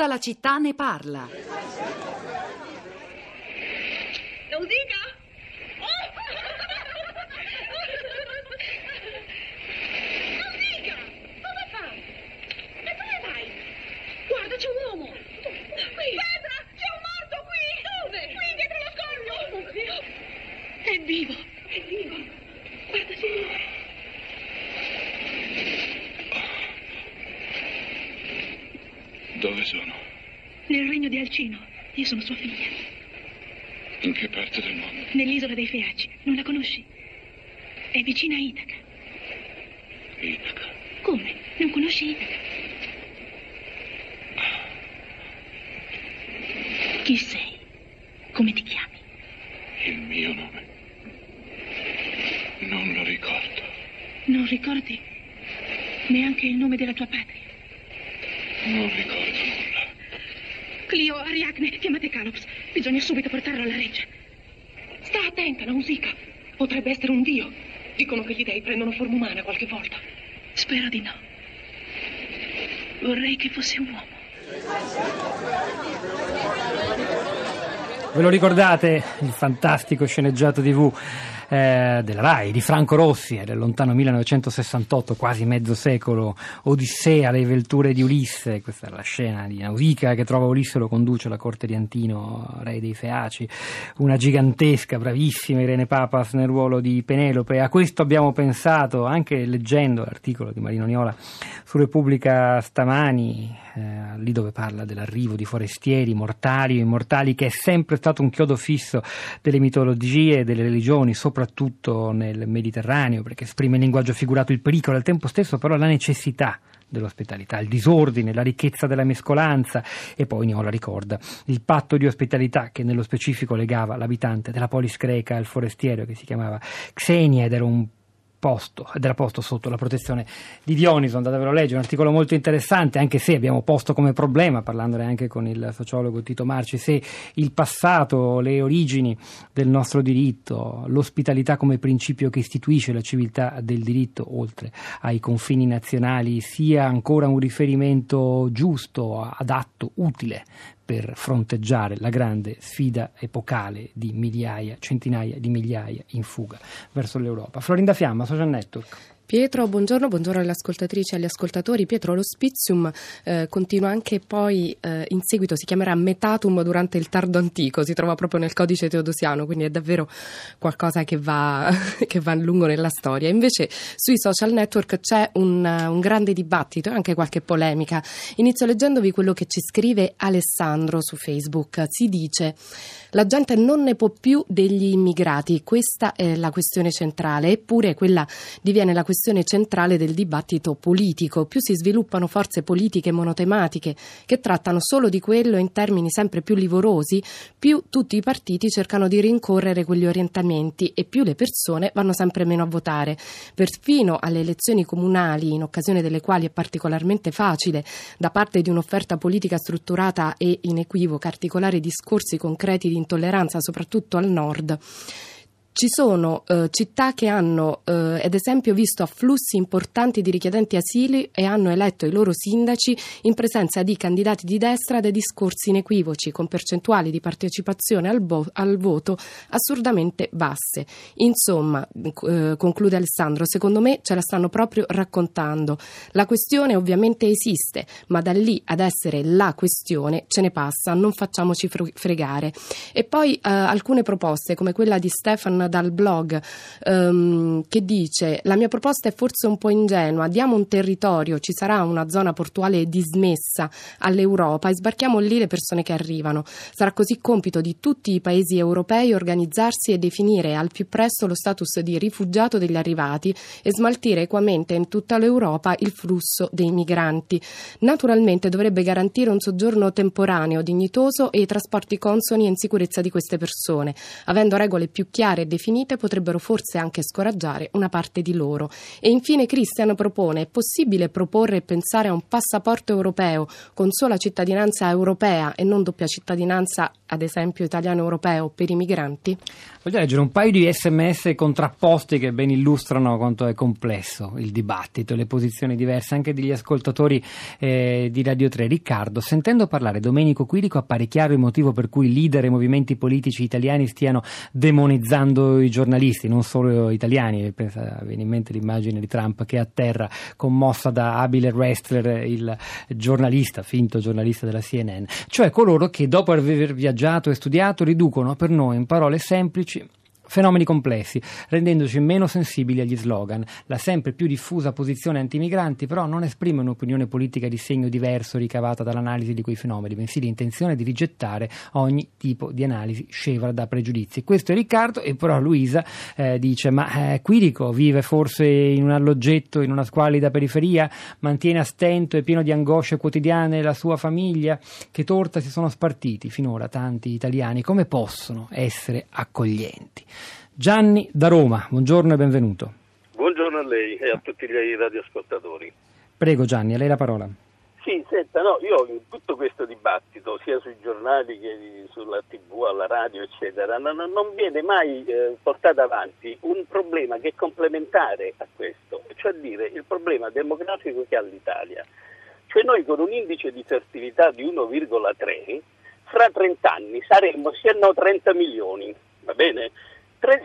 Tutta la città ne parla. Lo dica? Lo dica! Come fa? E dove vai? Guarda, c'è un uomo! Qui! Petra! C'è un morto qui! Dove? Qui, dietro lo scoglio! Oh, Dio! È vivo! È vivo! Guarda, signore! Dove sono? Nel regno di Alcino. Io sono sua figlia. In che parte del mondo? Nell'isola dei Feaci. Non la conosci? È vicina a Itaca. Itaca. Come? Non conosci Itaca? Chi sei? Come ti chiami? Il mio nome. Non lo ricordo. Non ricordi neanche il nome della tua patria? Non ricordo. Clio, Ariadne, chiamate Calops. Bisogna subito portarlo alla reggia. Sta attenta, Nausicaa. Potrebbe essere un dio. Dicono che gli dei prendono forma umana qualche volta. Spero di no. Vorrei che fosse un uomo. Ve lo ricordate il fantastico sceneggiato TV eh, della RAI di Franco Rossi del lontano 1968, quasi mezzo secolo, Odissea, le velture di Ulisse, questa è la scena di Nausicaa che trova Ulisse e lo conduce alla corte di Antino, re dei Feaci, una gigantesca, bravissima Irene Papas nel ruolo di Penelope. A questo abbiamo pensato anche leggendo l'articolo di Marino Niola su Repubblica stamani, eh, lì dove parla dell'arrivo di forestieri mortali o immortali, che è sempre stato un chiodo fisso delle mitologie e delle religioni, soprattutto nel Mediterraneo, perché esprime in linguaggio figurato il pericolo, al tempo stesso però la necessità dell'ospitalità, il disordine, la ricchezza della mescolanza. E poi Niola ricorda il patto di ospitalità che nello specifico legava l'abitante della polis greca al forestiero che si chiamava Xenia ed era un posto, ed era posto sotto la protezione di Dioniso, andatevelo a leggere, un articolo molto interessante, anche se abbiamo posto come problema, parlandone anche con il sociologo Tito Marci, se il passato, le origini del nostro diritto, l'ospitalità come principio che istituisce la civiltà del diritto, oltre ai confini nazionali, sia ancora un riferimento giusto, adatto, utile per fronteggiare la grande sfida epocale di migliaia, centinaia di migliaia in fuga verso l'Europa. Florinda Fiamma, Social Network. Pietro, buongiorno, buongiorno alle ascoltatrici e agli ascoltatori. Pietro, l'ospizium eh, continua anche poi eh, in seguito, si chiamerà metatum durante il tardo antico, si trova proprio nel codice teodosiano, quindi è davvero qualcosa che va, che va lungo nella storia. Invece sui social network c'è un, un grande dibattito e anche qualche polemica. Inizio leggendovi quello che ci scrive Alessandro su Facebook. Si dice la gente non ne può più degli immigrati, questa è la questione centrale, eppure quella diviene la questione centrale del dibattito politico. Più si sviluppano forze politiche monotematiche che trattano solo di quello in termini sempre più livorosi, più tutti i partiti cercano di rincorrere quegli orientamenti e più le persone vanno sempre meno a votare. Perfino alle elezioni comunali, in occasione delle quali è particolarmente facile, da parte di un'offerta politica strutturata e inequivoca, articolare discorsi concreti di intolleranza, soprattutto al nord. Ci sono eh, città che hanno, eh, ad esempio, visto afflussi importanti di richiedenti asili e hanno eletto i loro sindaci in presenza di candidati di destra dai discorsi inequivoci, con percentuali di partecipazione al, bo- al voto assurdamente basse. Insomma, eh, conclude Alessandro, secondo me ce la stanno proprio raccontando. La questione ovviamente esiste, ma da lì ad essere la questione ce ne passa, non facciamoci fregare. E poi eh, alcune proposte, come quella di Dal blog um, che dice la mia proposta è forse un po' ingenua, diamo un territorio, ci sarà una zona portuale dismessa all'Europa e sbarchiamo lì le persone che arrivano. Sarà così compito di tutti i paesi europei organizzarsi e definire al più presto lo status di rifugiato degli arrivati e smaltire equamente in tutta l'Europa il flusso dei migranti. Naturalmente dovrebbe garantire un soggiorno temporaneo, dignitoso e i trasporti consoni e in sicurezza di queste persone, avendo regole più chiare definite potrebbero forse anche scoraggiare una parte di loro. E infine Christian propone: è possibile proporre e pensare a un passaporto europeo con sola cittadinanza europea e non doppia cittadinanza, ad esempio italiano-europeo, per i migranti? Voglio leggere un paio di sms contrapposti che ben illustrano quanto è complesso il dibattito, le posizioni diverse anche degli ascoltatori eh, di Radio 3. Riccardo, sentendo parlare Domenico Quirico appare chiaro il motivo per cui leader e movimenti politici italiani stiano demonizzando i giornalisti, non solo italiani, pensa, viene in mente l'immagine di Trump che atterra commossa da abile wrestler il giornalista, finto giornalista della CNN, cioè coloro che dopo aver viaggiato e studiato riducono per noi in parole semplici fenomeni complessi, rendendoci meno sensibili agli slogan. La sempre più diffusa posizione antimigranti però non esprime un'opinione politica di segno diverso ricavata dall'analisi di quei fenomeni, bensì l'intenzione di rigettare ogni tipo di analisi scevra da pregiudizi. Questo è Riccardo e però Luisa eh, dice ma eh, Quirico vive forse in un alloggetto, in una squalida periferia, mantiene a stento e pieno di angosce quotidiane la sua famiglia, che torta si sono spartiti finora tanti italiani, come possono essere accoglienti? Gianni da Roma, buongiorno e benvenuto. Buongiorno a lei e a tutti gli radioascoltatori. Prego Gianni, a lei la parola. Sì, senta, no, io in tutto questo dibattito, sia sui giornali che sulla tv, alla radio, eccetera, non, non viene mai eh, portato avanti un problema che è complementare a questo, cioè dire il problema demografico che ha l'Italia. Cioè noi con un indice di fertilità di 1,3, fra 30 anni saremmo, sì no, 30 milioni, va bene?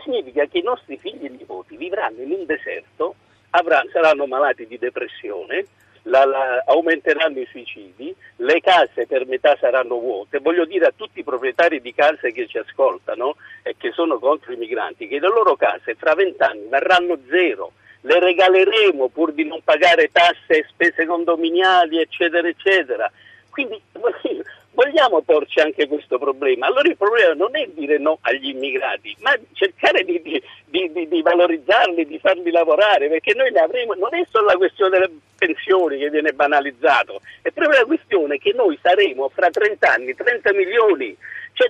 Significa che i nostri figli e nipoti vivranno in un deserto, avranno, saranno malati di depressione, la, la, aumenteranno i suicidi, le case per metà saranno vuote. Voglio dire a tutti i proprietari di case che ci ascoltano e che sono contro i migranti che le loro case fra vent'anni varranno zero. Le regaleremo pur di non pagare tasse e spese condominiali, eccetera, eccetera. Quindi vogliamo porci anche questo problema. Allora il problema non è dire no agli immigrati, ma cercare di, di, di, di valorizzarli, di farli lavorare, perché noi ne avremo, non è solo la questione delle pensioni che viene banalizzato, è proprio la questione che noi saremo fra 30 anni 30 milioni. Cioè,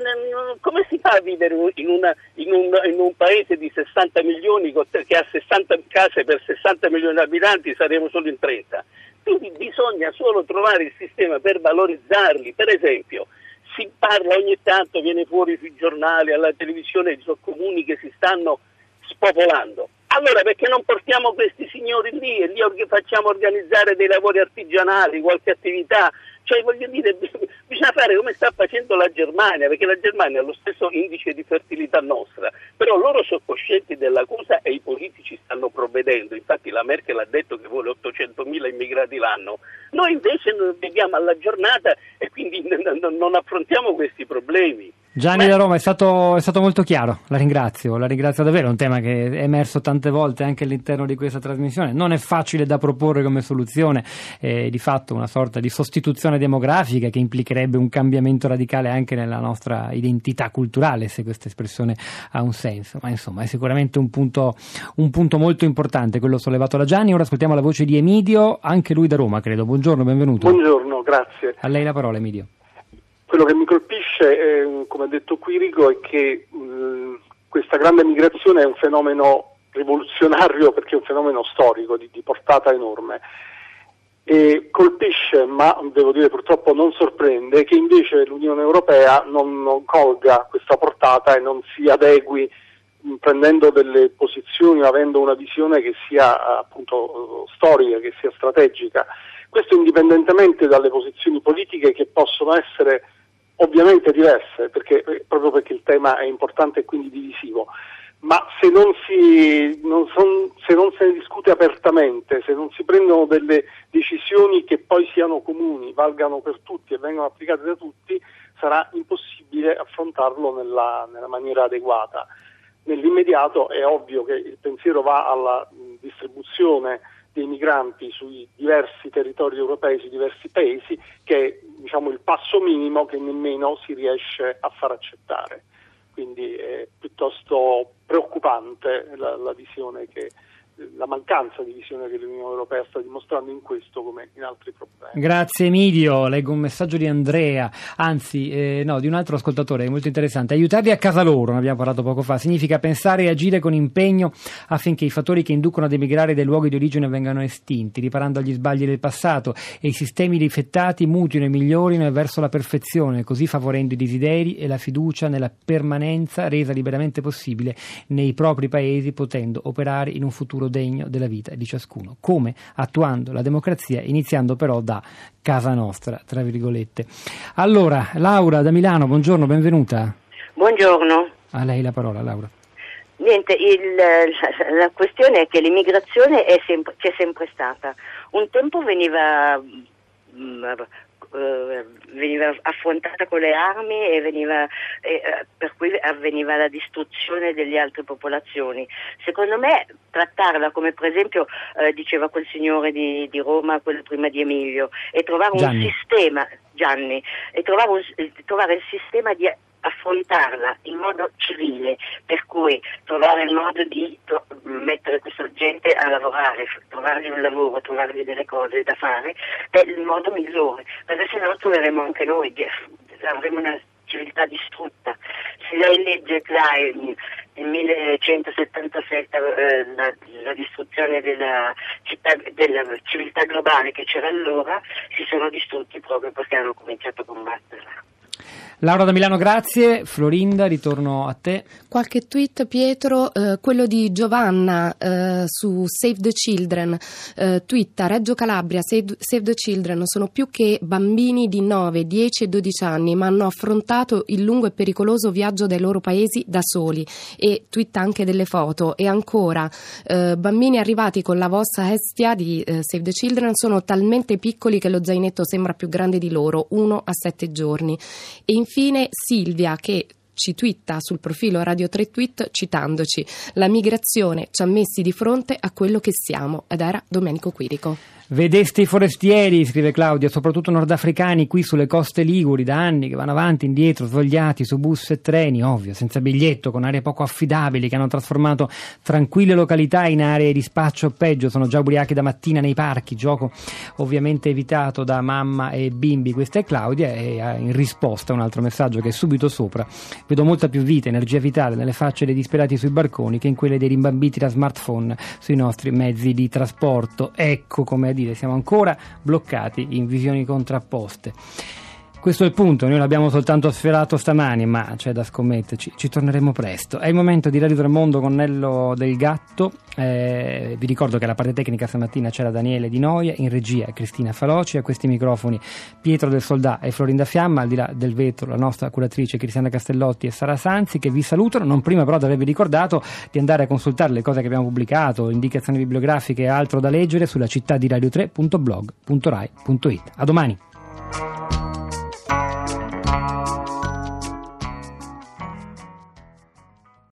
come si fa a vivere in, una, in, un, in un, paese di 60 milioni che ha 60 case per 60 milioni di abitanti, saremo solo in 30? Quindi bisogna solo trovare il sistema per valorizzarli. Per esempio, si parla ogni tanto, viene fuori sui giornali, alla televisione, di comuni che si stanno spopolando. Allora perché non portiamo questi signori lì e lì facciamo organizzare dei lavori artigianali, qualche attività? Cioè voglio dire, bisogna fare come sta facendo la Germania, perché la Germania ha lo stesso indice di fertilità nostra, però loro sono coscienti della cosa e i politici stanno provvedendo. Infatti la Merkel ha detto che vuole 800.000 immigrati l'anno. Noi invece viviamo alla giornata e quindi non affrontiamo questi problemi. Gianni Beh. da Roma è stato, è stato, molto chiaro, la ringrazio, la ringrazio davvero, è un tema che è emerso tante volte anche all'interno di questa trasmissione, non è facile da proporre come soluzione, è di fatto una sorta di sostituzione demografica che implicherebbe un cambiamento radicale anche nella nostra identità culturale, se questa espressione ha un senso, ma insomma è sicuramente un punto, un punto molto importante quello sollevato da Gianni, ora ascoltiamo la voce di Emidio, anche lui da Roma credo, buongiorno, benvenuto. Buongiorno, grazie. A lei la parola Emidio. Quello che mi colpisce, eh, come ha detto Quirico, è che mh, questa grande migrazione è un fenomeno rivoluzionario perché è un fenomeno storico di, di portata enorme. E colpisce, ma devo dire purtroppo non sorprende, che invece l'Unione Europea non, non colga questa portata e non si adegui prendendo delle posizioni o avendo una visione che sia appunto storica, che sia strategica. Questo indipendentemente dalle posizioni politiche che possono essere ovviamente diverse, perché, eh, proprio perché il tema è importante e quindi divisivo, ma se non, si, non son, se non se ne discute apertamente, se non si prendono delle decisioni che poi siano comuni, valgano per tutti e vengano applicate da tutti, sarà impossibile affrontarlo nella, nella maniera adeguata. Nell'immediato è ovvio che il pensiero va alla distribuzione dei migranti sui diversi territori europei, sui diversi paesi, diciamo, il passo minimo che nemmeno si riesce a far accettare. Quindi è piuttosto preoccupante la, la visione che la mancanza di visione che l'Unione Europea sta dimostrando in questo come in altri problemi. Grazie Emidio, leggo un messaggio di Andrea, anzi eh, no, di un altro ascoltatore, molto interessante. Aiutarli a casa loro, ne abbiamo parlato poco fa, significa pensare e agire con impegno affinché i fattori che inducono ad emigrare dai luoghi di origine vengano estinti, riparando agli sbagli del passato e i sistemi difettati mutino e migliorino verso la perfezione, così favorendo i desideri e la fiducia nella permanenza resa liberamente possibile nei propri paesi, potendo operare in un futuro degno della vita di ciascuno. Come? Attuando la democrazia, iniziando però da casa nostra, tra virgolette. Allora, Laura da Milano, buongiorno, benvenuta. Buongiorno. A lei la parola, Laura. Niente, il, la, la, questione è che l'immigrazione sempre, c'è sempre stata. Un tempo veniva mh, mm, eh, veniva affrontata con le armi e veniva, eh, per cui avveniva la distruzione delle altre popolazioni. Secondo me trattarla come per esempio eh, diceva quel signore di, di, Roma, quello prima di Emilio, e trovare Gianni. un sistema, Gianni, e trovare, un, trovare il sistema di affrontarla in modo civile, per cui trovare il modo di to- mettere questa gente a lavorare, trovargli un lavoro, trovargli delle cose da fare, è il modo migliore, perché se no troveremo anche noi, avremo una civiltà distrutta. Se lei legge Klein nel 1177 eh, la, la, distruzione della, città, della civiltà globale che c'era allora, si sono distrutti proprio perché hanno cominciato a combatterla. Laura da Milano, grazie. Florinda, ritorno a te. Qualche tweet, Pietro, eh, quello di Giovanna eh, su Save the Children. Eh, twitta Reggio Calabria, Save, Save, the Children sono più che bambini di 9, 10 e 12 anni, ma hanno affrontato il lungo e pericoloso viaggio dai loro paesi da soli. E twitta anche delle foto. E ancora, eh, bambini arrivati con la vostra estia di eh, Save the Children sono talmente piccoli che lo zainetto sembra più grande di loro, uno a sette giorni. E infine Silvia che ci twitta sul profilo Radio 3 Tweet citandoci la migrazione ci ha messi di fronte a quello che siamo ed era Domenico Quirico. Vedeste i forestieri, scrive Claudia, soprattutto nordafricani qui sulle coste liguri da anni che vanno avanti, indietro, svogliati su bus e treni, ovvio, senza biglietto, con aree poco affidabili che hanno trasformato tranquille località in aree di spaccio o peggio, sono già ubriachi da mattina nei parchi, gioco ovviamente evitato da mamma e bimbi. Questa è Claudia e in risposta un altro messaggio che è subito sopra. Vedo molta più vita, energia vitale nelle facce dei disperati sui barconi che in quelle dei rimbambiti da smartphone sui nostri mezzi di trasporto. Ecco come dire, siamo ancora bloccati in visioni contrapposte. Questo è il punto, noi l'abbiamo soltanto sferato stamani, ma c'è da scommetterci, ci torneremo presto. È il momento di Radio Tremondo con Nello del Gatto. Eh, vi ricordo che alla parte tecnica stamattina c'era Daniele Di Noia, in regia Cristina Faloci, a questi microfoni Pietro del Soldà e Florinda Fiamma, al di là del vetro la nostra curatrice Cristiana Castellotti e Sara Sanzi che vi salutano, non prima però di avervi ricordato di andare a consultare le cose che abbiamo pubblicato, indicazioni bibliografiche e altro da leggere sulla città di radio3.blog.rai.it. A domani!